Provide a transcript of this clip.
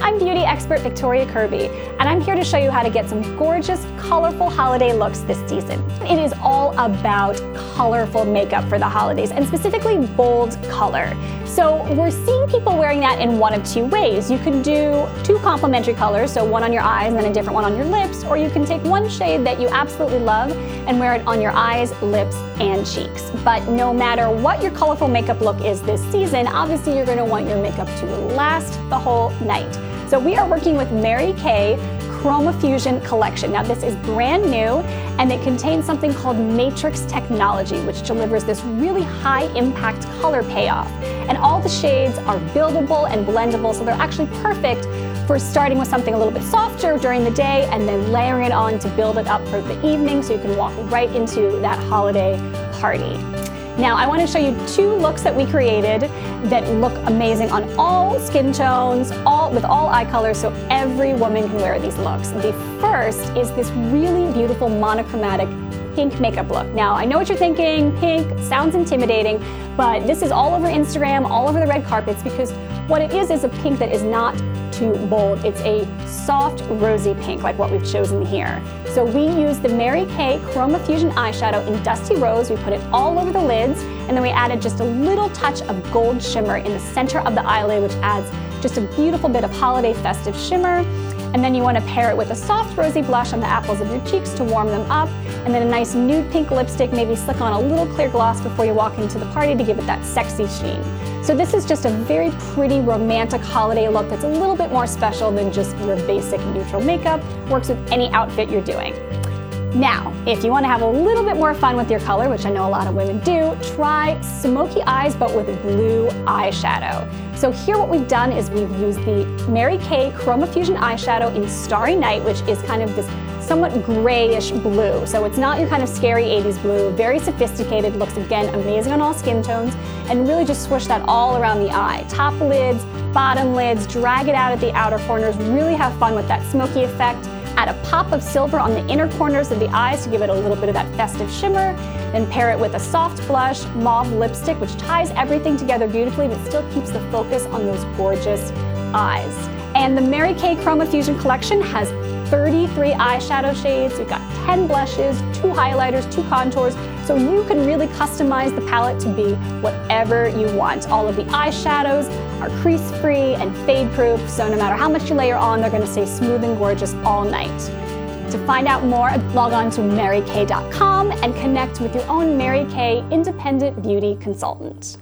I'm beauty expert Victoria Kirby, and I'm here to show you how to get some gorgeous, colorful holiday looks this season. It is all about colorful makeup for the holidays, and specifically bold color. So we're seeing people wearing that in one of two ways. You can do two complementary colors, so one on your eyes and then a different one on your lips, or you can take one shade that you absolutely love and wear it on your eyes, lips, and cheeks. But no matter what your colorful makeup look is this season, obviously you're gonna want your makeup to last the whole night. So we are working with Mary Kay ChromaFusion collection. Now this is brand new and it contains something called matrix technology which delivers this really high impact color payoff. And all the shades are buildable and blendable so they're actually perfect for starting with something a little bit softer during the day and then layering it on to build it up for the evening so you can walk right into that holiday party. Now I want to show you two looks that we created that look amazing on all skin tones, all with all eye colors, so every woman can wear these looks. The first is this really beautiful monochromatic pink makeup look. Now, I know what you're thinking, pink sounds intimidating, but this is all over Instagram, all over the red carpets, because what it is is a pink that is not too bold. It's a soft rosy pink like what we've chosen here. So we use the Mary Kay ChromaFusion eyeshadow in Dusty Rose. We put it all over the lids and then we added just a little touch of gold shimmer in the center of the eyelid which adds just a beautiful bit of holiday festive shimmer. And then you want to pair it with a soft rosy blush on the apples of your cheeks to warm them up. And then a nice nude pink lipstick, maybe slick on a little clear gloss before you walk into the party to give it that sexy sheen. So this is just a very pretty romantic holiday look that's a little bit more special than just your basic neutral makeup. Works with any outfit you're doing. Now, if you want to have a little bit more fun with your color, which I know a lot of women do, try smoky eyes but with blue eyeshadow. So here what we've done is we've used the Mary Kay ChromaFusion eyeshadow in Starry Night, which is kind of this somewhat grayish blue. So it's not your kind of scary 80s blue, very sophisticated, looks again amazing on all skin tones, and really just swish that all around the eye. Top lids, bottom lids, drag it out at the outer corners, really have fun with that smoky effect. Add a pop of silver on the inner corners of the eyes to give it a little bit of that festive shimmer. Then pair it with a soft blush, mauve lipstick, which ties everything together beautifully but still keeps the focus on those gorgeous eyes. And the Mary Kay Chroma Fusion collection has 33 eyeshadow shades, we've got 10 blushes, two highlighters, two contours, so you can really customize the palette to be whatever you want. All of the eyeshadows are crease-free and fade-proof, so no matter how much you layer on, they're gonna stay smooth and gorgeous all night. To find out more, log on to marykay.com and connect with your own Mary Kay independent beauty consultant.